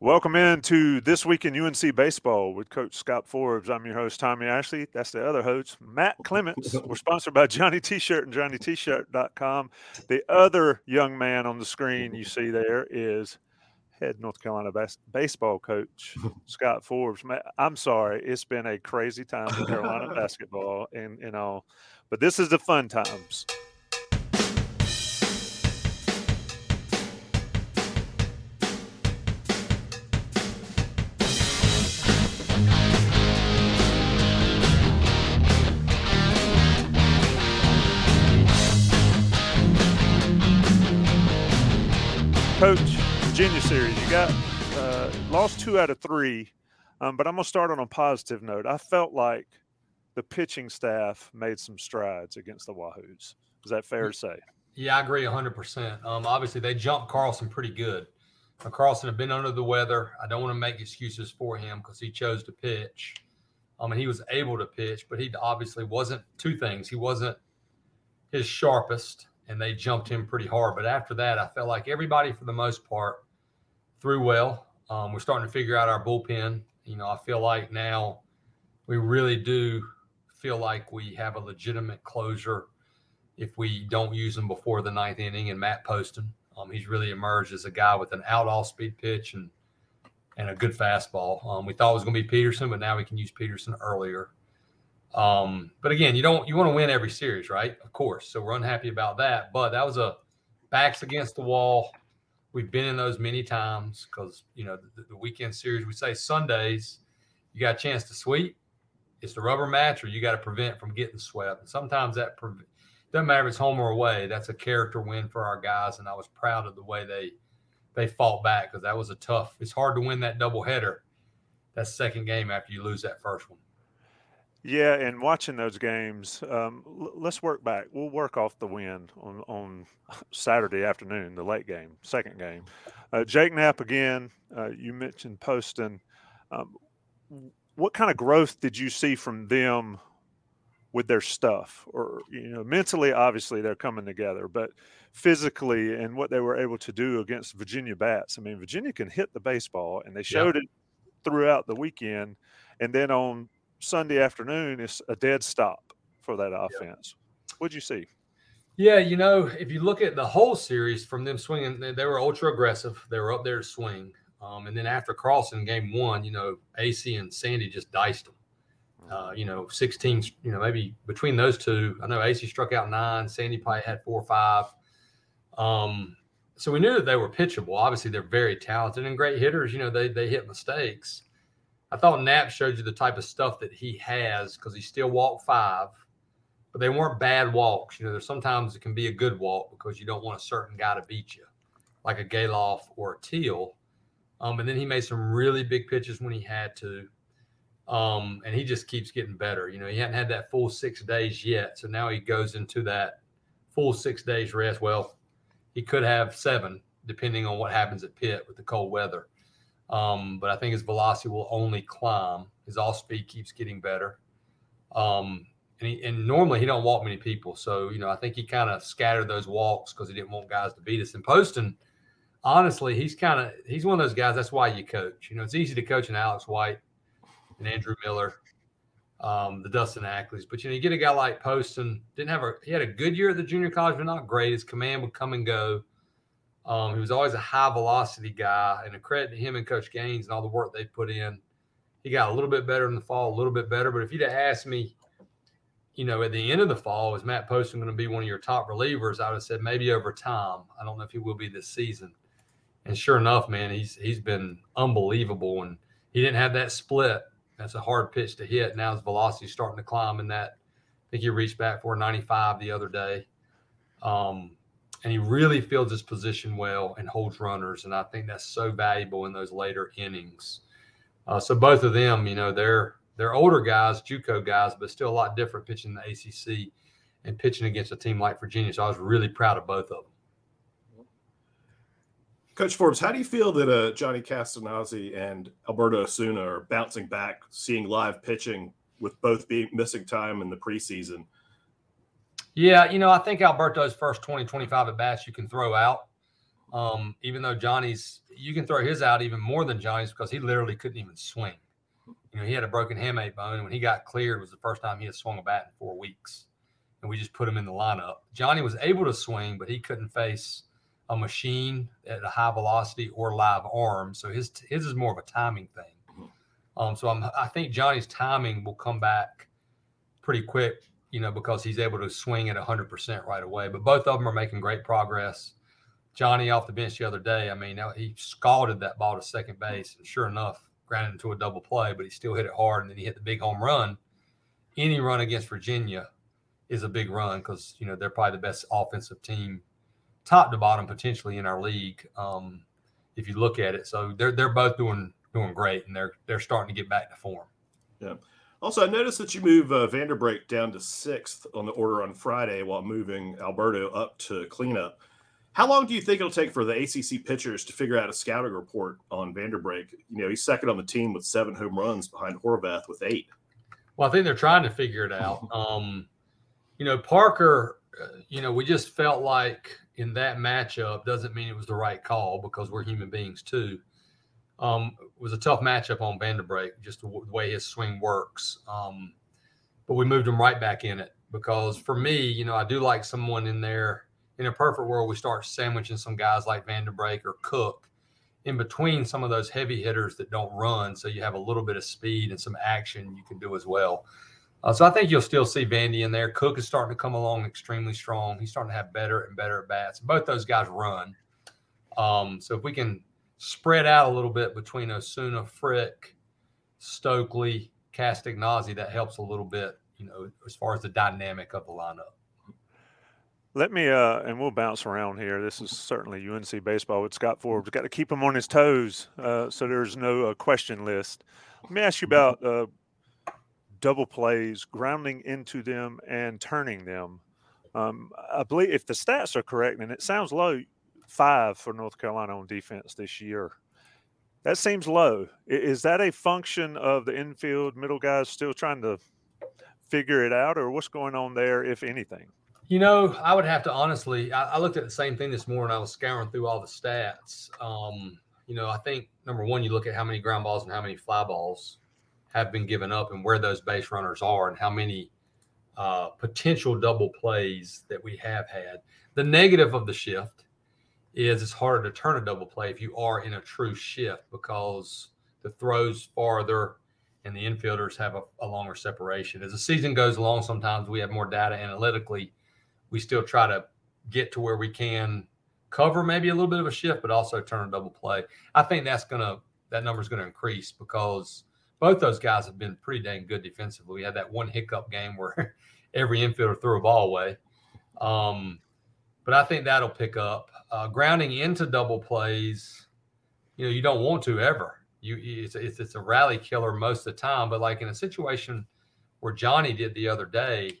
Welcome in to This Week in UNC Baseball with Coach Scott Forbes. I'm your host, Tommy Ashley. That's the other host, Matt Clements. We're sponsored by Johnny T-Shirt and JohnnyT-Shirt.com. The other young man on the screen you see there is head North Carolina bas- baseball coach, Scott Forbes. Matt, I'm sorry. It's been a crazy time for Carolina basketball and, and all, but this is the fun times. Coach, Virginia series, you got uh, lost two out of three, um, but I'm gonna start on a positive note. I felt like the pitching staff made some strides against the Wahoos. Is that fair to say? Yeah, I agree 100%. Um, obviously, they jumped Carlson pretty good. Now, Carlson had been under the weather. I don't want to make excuses for him because he chose to pitch. Um, and he was able to pitch, but he obviously wasn't two things. He wasn't his sharpest, and they jumped him pretty hard. But after that, I felt like everybody, for the most part, threw well. Um, we're starting to figure out our bullpen. You know, I feel like now we really do feel like we have a legitimate closure if we don't use him before the ninth inning. And Matt Poston, um, he's really emerged as a guy with an out off speed pitch and and a good fastball. Um, we thought it was going to be Peterson, but now we can use Peterson earlier. Um, but again, you don't you want to win every series, right? Of course. So we're unhappy about that. But that was a backs against the wall. We've been in those many times because you know the, the weekend series. We say Sundays, you got a chance to sweep. It's the rubber match, or you got to prevent from getting swept. And sometimes that pre- doesn't matter if it's home or away. That's a character win for our guys, and I was proud of the way they they fought back because that was a tough. It's hard to win that double header, that second game after you lose that first one. Yeah, and watching those games, um, l- let's work back. We'll work off the win on, on Saturday afternoon, the late game, second game. Uh, Jake Knapp again. Uh, you mentioned Poston. Um, what kind of growth did you see from them with their stuff? Or you know, mentally, obviously they're coming together, but physically and what they were able to do against Virginia bats. I mean, Virginia can hit the baseball, and they showed it throughout the weekend. And then on Sunday afternoon, is a dead stop for that offense. What'd you see? Yeah, you know, if you look at the whole series from them swinging, they, they were ultra aggressive. They were up there to swing. Um, and then after Carlson game one, you know, AC and Sandy just diced them. Uh, you know, 16, you know, maybe between those two, I know AC struck out nine, Sandy probably had four or five. Um, so we knew that they were pitchable. Obviously, they're very talented and great hitters. You know, they they hit mistakes. I thought Knapp showed you the type of stuff that he has because he still walked five, but they weren't bad walks. You know, there's sometimes it can be a good walk because you don't want a certain guy to beat you, like a Gelof or a Teel. Um, and then he made some really big pitches when he had to. Um, and he just keeps getting better. You know, he hadn't had that full six days yet. So now he goes into that full six days rest. Well, he could have seven, depending on what happens at Pitt with the cold weather. Um, but I think his velocity will only climb. His off speed keeps getting better. Um, and, he, and normally he don't walk many people. So, you know, I think he kind of scattered those walks because he didn't want guys to beat us. And Poston, honestly, he's kind of he's one of those guys. That's why you coach. You know, it's easy to coach an Alex White and Andrew Miller, um, the Dustin Ackleys. But you know, you get a guy like Poston. Didn't have a he had a good year at the junior college, but not great. His command would come and go. Um, he was always a high velocity guy, and a credit to him and Coach Gaines and all the work they put in. He got a little bit better in the fall, a little bit better. But if you'd have asked me, you know, at the end of the fall, is Matt Poston going to be one of your top relievers? I would have said maybe over time. I don't know if he will be this season. And sure enough, man, he's he's been unbelievable. And he didn't have that split. That's a hard pitch to hit. Now his velocity's starting to climb in that. I think he reached back for 95 the other day. Um, and he really fields his position well and holds runners. And I think that's so valuable in those later innings. Uh, so both of them, you know, they're they're older guys, JUCO guys, but still a lot different pitching in the ACC and pitching against a team like Virginia. So I was really proud of both of them. Coach Forbes, how do you feel that uh, Johnny Castagnozzi and Alberto Osuna are bouncing back, seeing live pitching with both being missing time in the preseason? Yeah, you know, I think Alberto's first 20, 25 at bats you can throw out. Um, even though Johnny's, you can throw his out even more than Johnny's because he literally couldn't even swing. You know, he had a broken hamate bone. And when he got cleared, was the first time he had swung a bat in four weeks. And we just put him in the lineup. Johnny was able to swing, but he couldn't face a machine at a high velocity or live arm. So his his is more of a timing thing. Mm-hmm. Um, so I'm, I think Johnny's timing will come back pretty quick, you know, because he's able to swing at 100% right away. But both of them are making great progress. Johnny off the bench the other day, I mean, he scalded that ball to second base. And sure enough, grounded into a double play, but he still hit it hard. And then he hit the big home run. Any run against Virginia is a big run because you know they're probably the best offensive team, top to bottom, potentially in our league. Um, if you look at it, so they're they're both doing doing great, and they're they're starting to get back to form. Yeah. Also, I noticed that you move uh, Van De Brake down to sixth on the order on Friday, while moving Alberto up to cleanup. How long do you think it'll take for the ACC pitchers to figure out a scouting report on Van De Brake? You know, he's second on the team with seven home runs behind Horvath with eight. Well, I think they're trying to figure it out. Um, you know, Parker, uh, you know, we just felt like in that matchup doesn't mean it was the right call because we're human beings too. Um, it was a tough matchup on Van De Brake, just the, way his swing works. Um, but we moved him right back in it because for me, you know, I do like someone in there in a perfect world, we start sandwiching some guys like Van De Brake or Cook in between some of those heavy hitters that don't run. So you have a little bit of speed and some action you can do as well. Uh, so I think you'll still see Vandy in there. Cook is starting to come along extremely strong. He's starting to have better and better at bats. Both those guys run. Um, so if we can spread out a little bit between Osuna, Frick, Stokely, Castagnozzi, that helps a little bit, you know, as far as the dynamic of the lineup. Let me, uh, and we'll bounce around here. This is certainly UNC baseball with Scott Forbes. Got to keep him on his toes, uh, so there's no uh, question list. Let me ask you about uh, double plays, grounding into them and turning them. Um, I believe if the stats are correct, and it sounds low, five for North Carolina on defense this year. That seems low. Is that a function of the infield middle guys still trying to figure it out, or what's going on there, if anything? You know, I would have to honestly. I, I, looked at the same thing this morning. I was scouring through all the stats. Um, you know, I think number one, you look at how many ground balls and how many fly balls have been given up, and where those base runners are, and how many uh, potential double plays that we have had. The negative of the shift is it's harder to turn a double play if you are in a true shift because the throws farther and the infielders have a, a longer separation. As the season goes along, sometimes we have more data analytically we still try to get to where we can cover maybe a little bit of a shift, but also turn a double play. I think that's gonna that number is gonna increase because both those guys have been pretty dang good defensively. We had that one hiccup game where every infielder threw a ball away. Um, but I think that'll pick up. Uh, grounding into double plays, you know, you don't want to ever. You it's, it's it's a rally killer most of the time. But like in a situation where Johnny did the other day,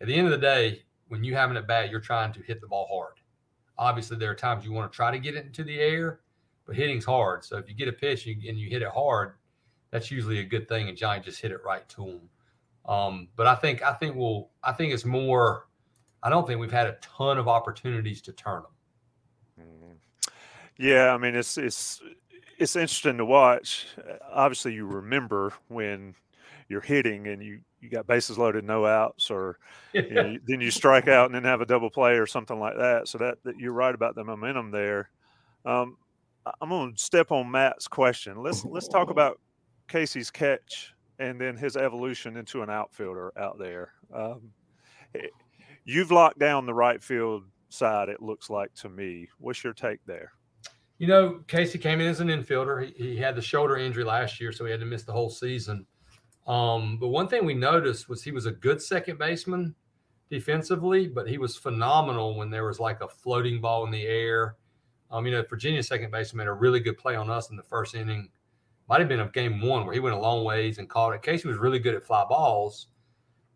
at the end of the day, when you have an at bat, you're trying to hit the ball hard. Obviously, there are times you want to try to get it into the air, but hitting's hard. So if you get a pitch and you hit it hard, that's usually a good thing. And Johnny just hit it right to him. Um, but I think I think we'll I think it's more. I don't think we've had a ton of opportunities to turn them. Yeah, I mean it's it's it's interesting to watch. Obviously, you remember when you're hitting and you you got bases loaded, no outs, or you know, then you strike out and then have a double play or something like that. So that, that you're right about the momentum there. Um, I'm going to step on Matt's question. Let's let's talk about Casey's catch and then his evolution into an outfielder out there. Um, eh, you've locked down the right field side. It looks like to me. What's your take there? You know, Casey came in as an infielder. He, he, had the shoulder injury last year, so he had to miss the whole season. Um, but one thing we noticed was he was a good second baseman defensively, but he was phenomenal when there was like a floating ball in the air. Um, you know, Virginia second baseman made a really good play on us in the first inning. Might have been of game one where he went a long ways and caught it. Casey was really good at fly balls.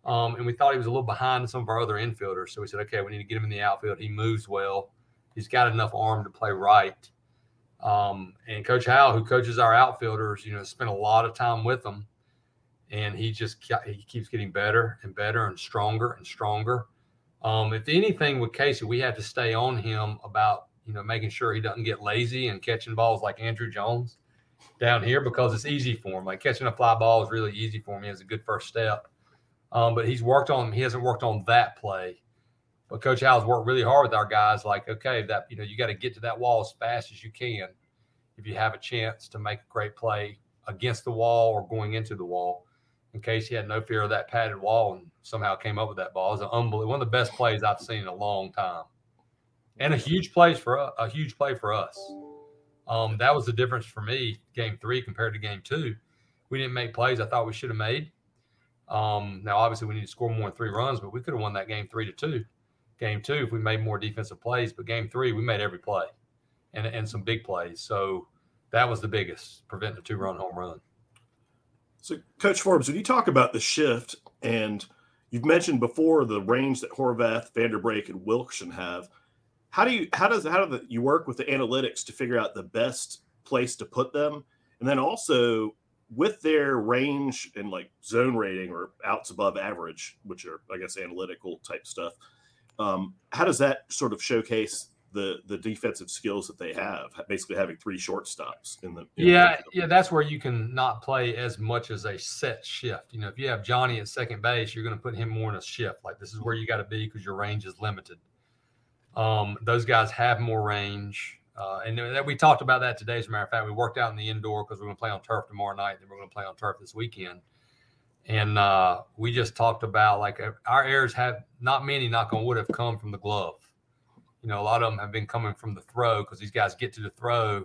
Um, and we thought he was a little behind some of our other infielders. So we said, okay, we need to get him in the outfield. He moves well. He's got enough arm to play right. Um, and Coach Howell, who coaches our outfielders, you know, spent a lot of time with them, and he just he keeps getting better and better and stronger and stronger. Um, if anything with Casey, we have to stay on him about you know making sure he doesn't get lazy and catching balls like Andruw Jones down here because it's easy for him. Like catching a fly ball is really easy for him. He has a good first step. Um, but he's worked on he hasn't worked on that play. But Coach Howell's worked really hard with our guys. Like, okay, that you know, you got to get to that wall as fast as you can if you have a chance to make a great play against the wall or going into the wall. In case he had no fear of that padded wall and somehow came up with that ball, it's an unbelievable one of the best plays I've seen in a long time, and a huge plays for a, a huge play for us. Um, that was the difference for me, game three compared to game two. We didn't make plays I thought we should have made. Um, now, obviously, we need to score more than three runs, but we could have won that game three to two. Game two, if we made more defensive plays, but game three, we made every play and, and some big plays. So that was the biggest, preventing a two run home run. So, Coach Forbes, when you talk about the shift, and you've mentioned before the range that Horvath, Van De Brake, and Wilkerson have, how do you how does how do the, you work with the analytics to figure out the best place to put them, and then also with their range and like zone rating or outs above average, which are I guess analytical type stuff, um, how does that sort of showcase the the defensive skills that they have? Basically, having three shortstops in the yeah the, yeah that's where you can not play as much as a set shift. You know, if you have Johnny at second base, you're going to put him more in a shift. Like this is where you got to be because your range is limited. Um, those guys have more range. Uh, and that we talked about that today. As a matter of fact, we worked out in the indoor because we're going to play on turf tomorrow night. And we're going to play on turf this weekend. And uh, we just talked about like our errors have not many, knock on wood, have come from the glove. You know, a lot of them have been coming from the throw because these guys get to the throw,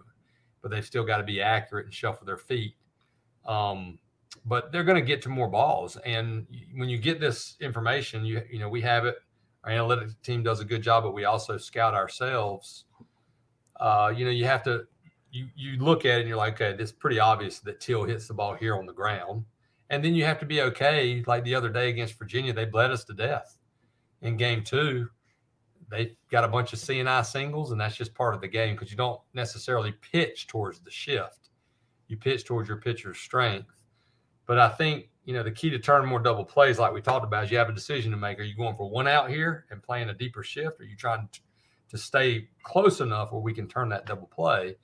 but they've still got to be accurate and shuffle their feet. Um, but they're going to get to more balls. And when you get this information, you you know we have it. Our analytics team does a good job, but we also scout ourselves uh, you know, you have to you you look at it and you're like, okay, this is pretty obvious that Till hits the ball here on the ground. And then you have to be okay. Like the other day against Virginia, they bled us to death. In game two, they got a bunch of CNI singles, and that's just part of the game because you don't necessarily pitch towards the shift. You pitch towards your pitcher's strength. But I think, you know, the key to turning more double plays, like we talked about, is you have a decision to make. Are you going for one out here and playing a deeper shift? Or are you trying to stay close enough where we can turn that double play.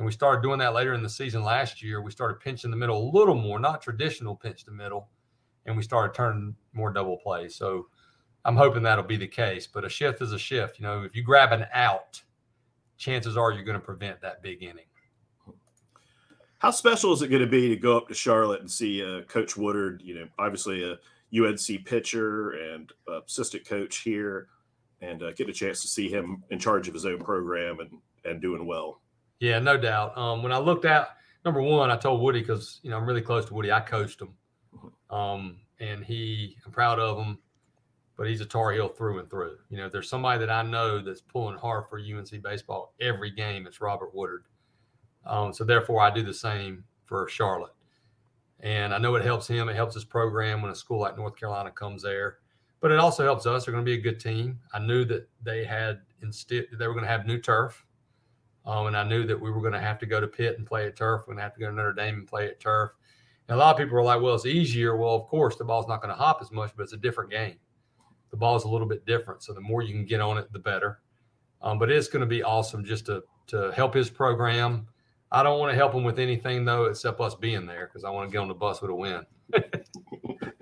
And we started doing that later in the season last year. We started pinching the middle a little more, not traditional pinch the middle, and we started turning more double plays. So I'm hoping that'll be the case. But a shift is a shift. You know, if you grab an out, chances are you're going to prevent that big inning. How special is it going to be to go up to Charlotte and see uh, Coach Woodard? You know, obviously a UNC pitcher and assistant coach here and uh, get a chance to see him in charge of his own program and and doing well. Yeah, no doubt. Um, when I looked at number one, I told Woody because you know I'm really close to Woody. I coached him, um, and he I'm proud of him, but he's a Tar Heel through and through. You know, if there's somebody that I know that's pulling hard for UNC baseball every game, it's Robert Woodard. Um, so therefore, I do the same for Charlotte, and I know it helps him. It helps his program when a school like North Carolina comes there but it also helps us. They're going to be a good team. I knew that they had instead they were going to have new turf, um, and I knew that we were going to have to go to Pitt and play at turf. We're going to have to go to Notre Dame and play at turf. And a lot of people were like, "Well, it's easier." Well, of course, the ball's not going to hop as much, but it's a different game. The ball is a little bit different, so the more you can get on it, the better. Um, but it's going to be awesome just to to help his program. I don't want to help him with anything though, except us being there because I want to get on the bus with a win.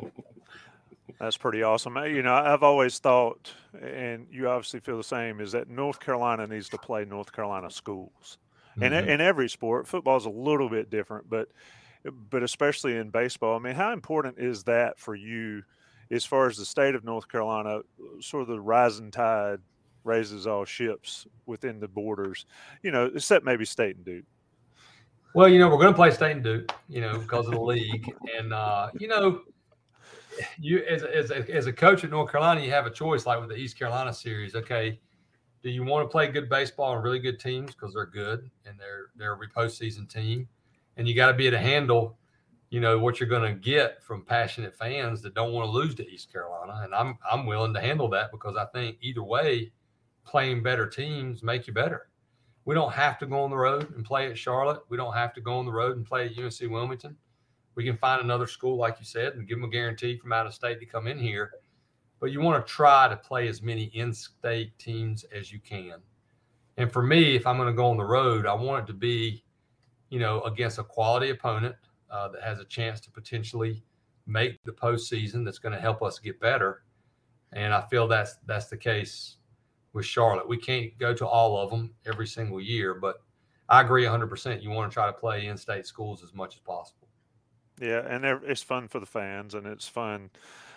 That's pretty awesome. You know, I've always thought, and you obviously feel the same, is that North Carolina needs to play North Carolina schools. Mm-hmm. And in every sport, football is a little bit different, but but especially in baseball. I mean, how important is that for you as far as the state of North Carolina, sort of the rising tide raises all ships within the borders, you know, except maybe State and Duke. Well, you know, we're going to play State and Duke, you know, because of the league. And, uh, you know, you as, as, a, as a coach at North Carolina, you have a choice like with the East Carolina series. Okay, do you want to play good baseball and really good teams because they're good and they're they're a postseason team, and you got to be able to handle, you know, what you're going to get from passionate fans that don't want to lose to East Carolina, and I'm I'm willing to handle that because I think either way, playing better teams make you better. We don't have to go on the road and play at Charlotte. We don't have to go on the road and play at UNC Wilmington. We can find another school, like you said, and give them a guarantee from out of state to come in here but you want to try to play as many in-state teams as you can. And for me, if I'm going to go on the road, I want it to be, you know, against a quality opponent uh, that has a chance to potentially make the postseason. That's going to help us get better. And I feel that's that's the case with Charlotte. We can't go to all of them every single year, but I agree 100%. You want to try to play in-state schools as much as possible. Yeah, and it's fun for the fans, and it's fun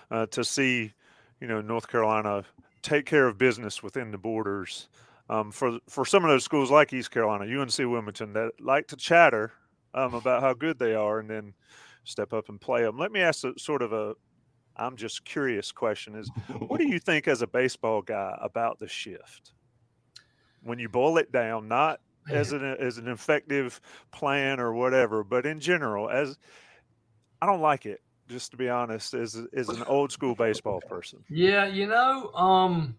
uh, to see you know, North Carolina take care of business within the borders. Um, for for some of those schools like East Carolina, UNC Wilmington, that like to chatter um, about how good they are, and then step up and play them. Let me ask a sort of a, I'm just curious question: Is what do you think as a baseball guy about the shift? When you boil it down, not as an as an effective plan or whatever, but in general, as I don't like it just to be honest, as is an old school baseball person. Yeah, you know, um,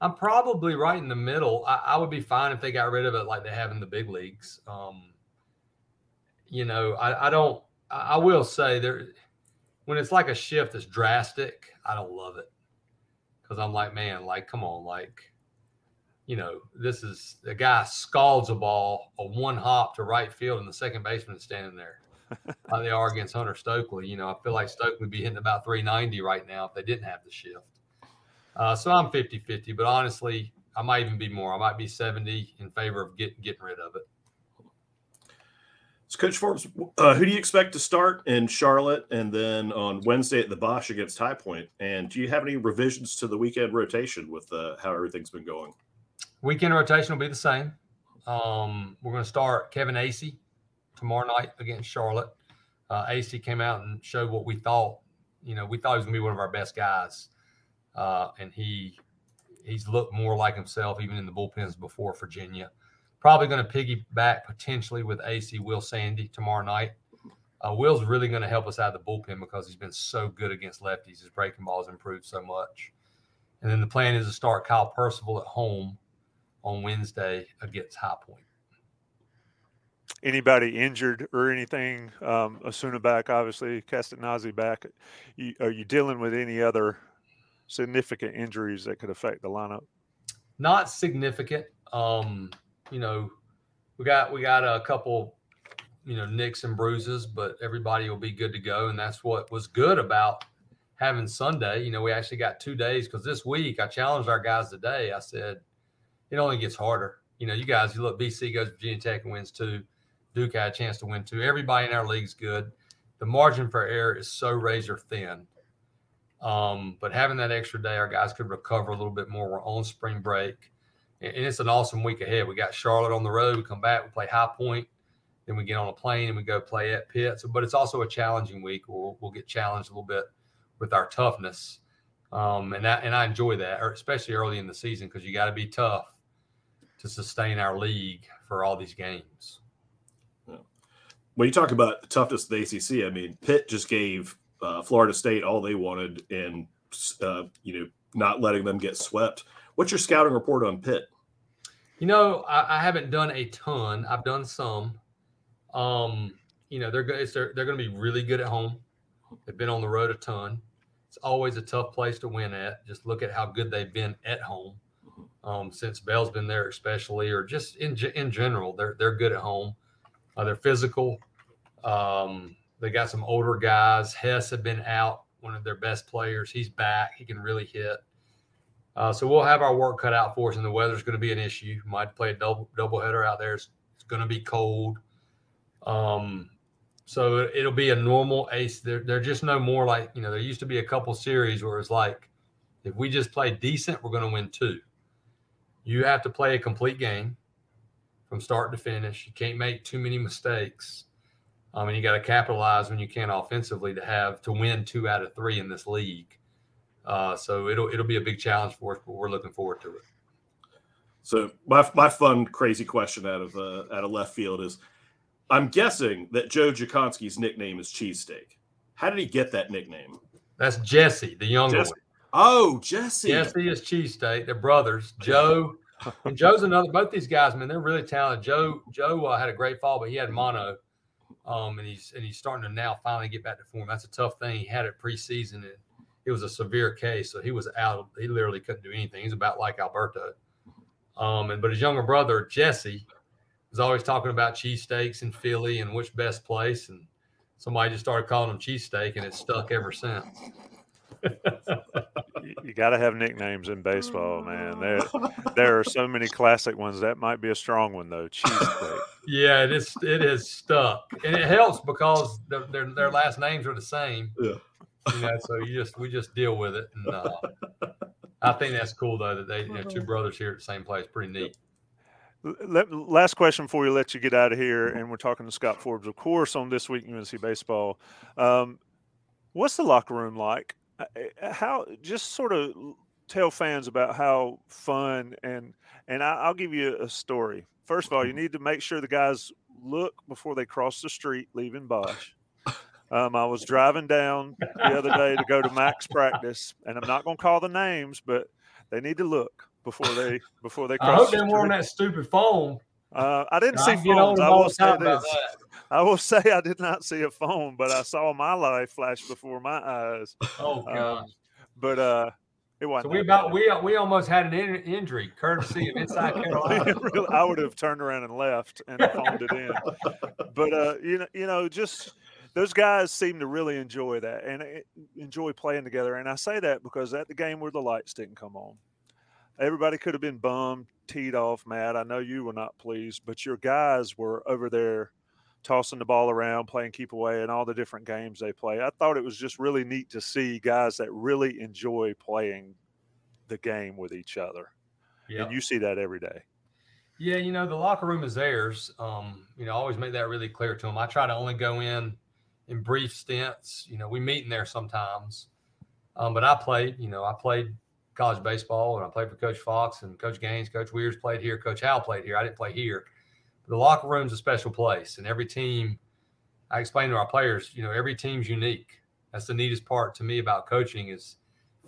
I'm probably right in the middle. I, I, would be fine if they got rid of it like they have in the big leagues. Um, you know, I, I don't. I, I will say there when it's like a shift that's drastic, I don't love it because I'm like, man, like, come on, like. You know, this is a guy scalds a ball a one hop to right field, and the second baseman is standing there how they are against Hunter Stokely. You know, I feel like Stokely would be hitting about 390 right now if they didn't have the shift. Uh, so I'm 50 50, but honestly, I might even be more. I might be 70 in favor of get, getting rid of it. So, Coach Forbes, uh, who do you expect to start in Charlotte and then on Wednesday at the Bosch against High Point? And do you have any revisions to the weekend rotation with uh, how everything's been going? Weekend rotation will be the same. Um, we're going to start Kevin Acee tomorrow night against Charlotte. Uh, Acee came out and showed what we thought. You know, we thought he was going to be one of our best guys, uh, and he he's looked more like himself even in the bullpens before Virginia. Probably going to piggyback potentially with AC Will Sandy tomorrow night. Uh, Will's really going to help us out of the bullpen because he's been so good against lefties. His breaking ball has improved so much. And then the plan is to start Kyle Percival at home on Wednesday against High Point anybody injured or anything? Um, Osuna back, obviously, Castagnozzi back. You, are you dealing with any other significant injuries that could affect the lineup? Not significant. Um, you know, we got we got a couple, you know, nicks and bruises, but everybody will be good to go, and that's what was good about having Sunday. You know, we actually got two days because this week I challenged our guys today. I said, it only gets harder. You know, you guys, you look, BC goes Virginia Tech and wins two. Duke had a chance to win too. Everybody in our league's good. The margin for error is so razor thin. Um, but having that extra day, our guys could recover a little bit more. We're on spring break, and, and it's an awesome week ahead. We got Charlotte on the road. We come back, we play High Point, then we get on a plane and we go play at Pitt. So, but it's also a challenging week. We'll, we'll get challenged a little bit with our toughness, um, and that and I enjoy that, especially early in the season because you got to be tough to sustain our league for all these games when you talk about the toughness of the ACC, I mean, Pitt just gave uh, Florida State all they wanted, and uh, you know, not letting them get swept. What's your scouting report on Pitt? You know, I, I haven't done a ton. I've done some. Um, you know, they're good. They're, they're going to be really good at home. They've been on the road a ton. It's always a tough place to win at. Just look at how good they've been at home um, since Bell's been there, especially, or just in in general. They're they're good at home. Uh, they're physical. Um, they got some older guys. Hess had been out, one of their best players. He's back. He can really hit. Uh, so we'll have our work cut out for us, and the weather's going to be an issue. Might play a double double header out there. It's, it's going to be cold. Um, so it, will be a normal ace. They're, they're just no more like you know. There used to be a couple series where it's like, if we just play decent, we're going to win two. you have to play a complete game from start to finish. You can't make too many mistakes. Um, and you got to capitalize when you can offensively to have to win two out of three in this league. Uh, so it'll it'll be a big challenge for us, but we're looking forward to it. So my my fun crazy question out of uh, out of left field is, I'm guessing that Joe Jaconski's nickname is Cheesesteak. How did he get that nickname? That's Jesse, the younger Jesse. one. Oh, Jesse. Jesse is cheesesteak. They're brothers. Joe and Joe's another. Both these guys, man, they're really talented. Joe Joe uh, had a great fall, but he had mono, um, and he's and he's starting to now finally get back to form. That's a tough thing. He had it preseason, and it was a severe case, so he was out. He literally couldn't do anything. He's about like Alberto. Um, and but his younger brother Jesse was always talking about cheesesteaks in Philly and which best place, and somebody just started calling him cheesesteak, and it's stuck ever since. You, you got to have nicknames in baseball, man. There, there are so many classic ones. That might be a strong one though. Cheesesteak. Yeah, it is. It is stuck, and it helps because their their, their last names are the same. Yeah. You know, so you just we just deal with it, and uh, I think that's cool though that they you know, two brothers here at the same place. Pretty neat. Let, last question before we let you get out of here, and we're talking to Scott Forbes, of course, on this week in UNC baseball. Um, what's the locker room like? Uh, uh, How just sort of tell fans about how fun and and I, I'll give you a story. First of all, you need to make sure the guys look before they cross the street leaving Bosch. Um, I was driving down the other day to go to max practice, and I'm not going to call the names, but they need to look before they before they cross. I hope the they weren't street. that stupid phone. Uh, I didn't see on phones. I will say this. that. I will say I did not see a phone, but I saw my life flash before my eyes. Oh Um, god! But uh, it wasn't. so we about bad. we we almost had an in, injury courtesy of Inside Carolina. Really, I would have turned around and left and phoned it in. But uh, you know, you know, just those guys seem to really enjoy that and eh, enjoy playing together. And I say that because at the game where the lights didn't come on, everybody could have been bummed, teed off, mad. I know you were not pleased, but your guys were over there tossing the ball around, playing keep away, and all the different games they play. I thought it was just really neat to see guys that really enjoy playing the game with each other. Yeah. And you see that every day. Yeah, you know, the locker room is theirs. Um, you know, I always make that really clear to them. I try to only go in in brief stints. You know, we meet in there sometimes. Um, but I played, you know, I played college baseball and I played for Coach Fox and Coach Gaines, Coach Weirs played here, Coach Howell played here. I didn't play here. The locker room's a special place, and every team, I explain to our players, you know, every team's unique. That's the neatest part to me about coaching is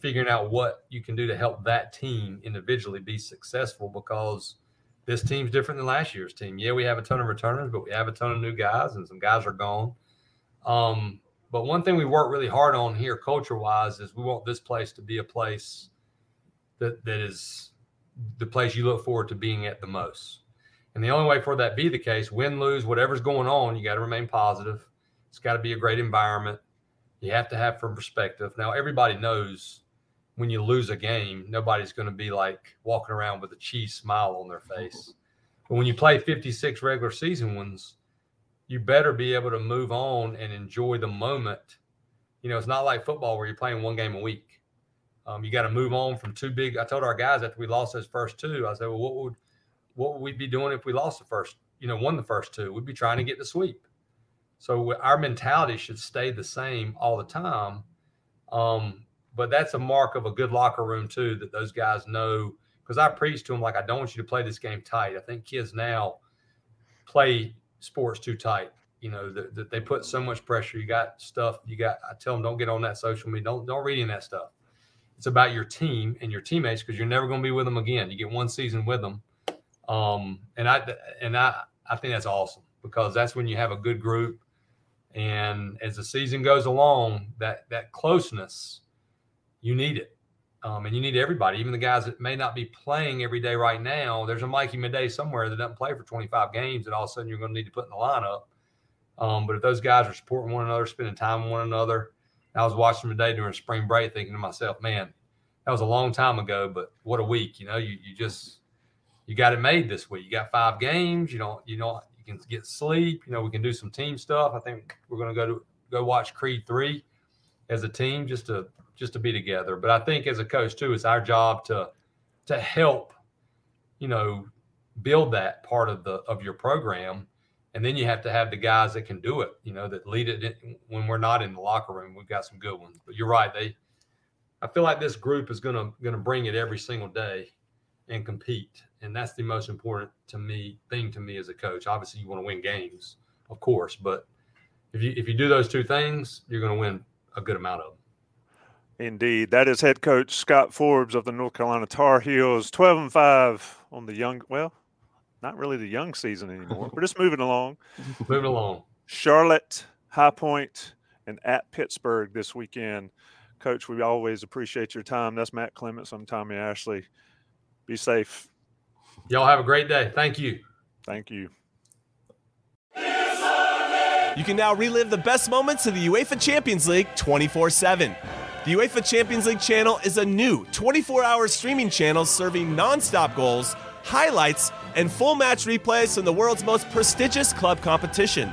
figuring out what you can do to help that team individually be successful because this team's different than last year's team. Yeah, we have a ton of returners, but we have a ton of new guys, and some guys are gone. Um, but one thing we work really hard on here, culture wise, is we want this place to be a place that that is the place you look forward to being at the most. And the only way for that be the case, win, lose, whatever's going on, you got to remain positive. It's got to be a great environment. You have to have from perspective. Now, everybody knows when you lose a game, nobody's going to be like walking around with a cheese smile on their face. But when you play 56 regular season ones, you better be able to move on and enjoy the moment. You know, it's not like football where you're playing one game a week. Um, you got to move on from two big. I told our guys after we lost those first two, I said, well, what would what would we be doing if we lost the first, you know, won the first two? We'd be trying to get the sweep. So our mentality should stay the same all the time. Um, but that's a mark of a good locker room too, that those guys know. Because I preach to them like I don't want you to play this game tight. I think kids now play sports too tight. You know that, they put so much pressure. You got stuff. You got. I tell them don't get on that social media. Don't don't read any of that stuff. It's about your team and your teammates because you're never going to be with them again. You get one season with them, um, and I and I I think that's awesome because that's when you have a good group. And as the season goes along, that that closeness, you need it, um, and you need everybody, even the guys that may not be playing every day right now. There's a Mikey Midday somewhere that doesn't play for 25 games, and all of a sudden you're going to need to put in the lineup. Um, but if those guys are supporting one another, spending time with one another, I was watching today during spring break, thinking to myself, man, that was a long time ago, but what a week! You know, you you just you got it made this week. You got five games. You don't you know you can get sleep. You know, we can do some team stuff. I think we're going to go to go watch Creed three as a team just to just to be together. But I think as a coach too, it's our job to to help you know, build that part of the of your program. And then you have to have the guys that can do it, you know, that lead it in, when we're not in the locker room. We've got some good ones. But you're right, they I feel like this group is gonna gonna bring it every single day and compete. And that's the most important to me thing to me as a coach. Obviously you want to win games, of course, but if you if you do those two things, you're gonna win a good amount of them. Indeed. That is head coach Scott Forbes of the North Carolina Tar Heels, 12 and 5 on the young, well, not really the young season anymore. We're just moving along. Moving along. Charlotte, High Point, and at Pittsburgh this weekend. Coach, we always appreciate your time. That's Matt Clements. I'm Tommy Ashley. Be safe. Y'all have a great day. Thank you. Thank you. You can now relive the best moments of the UEFA Champions League 24 7. The UEFA Champions League channel is a new 24 hour streaming channel serving non stop goals, highlights, and full match replays from the world's most prestigious club competition.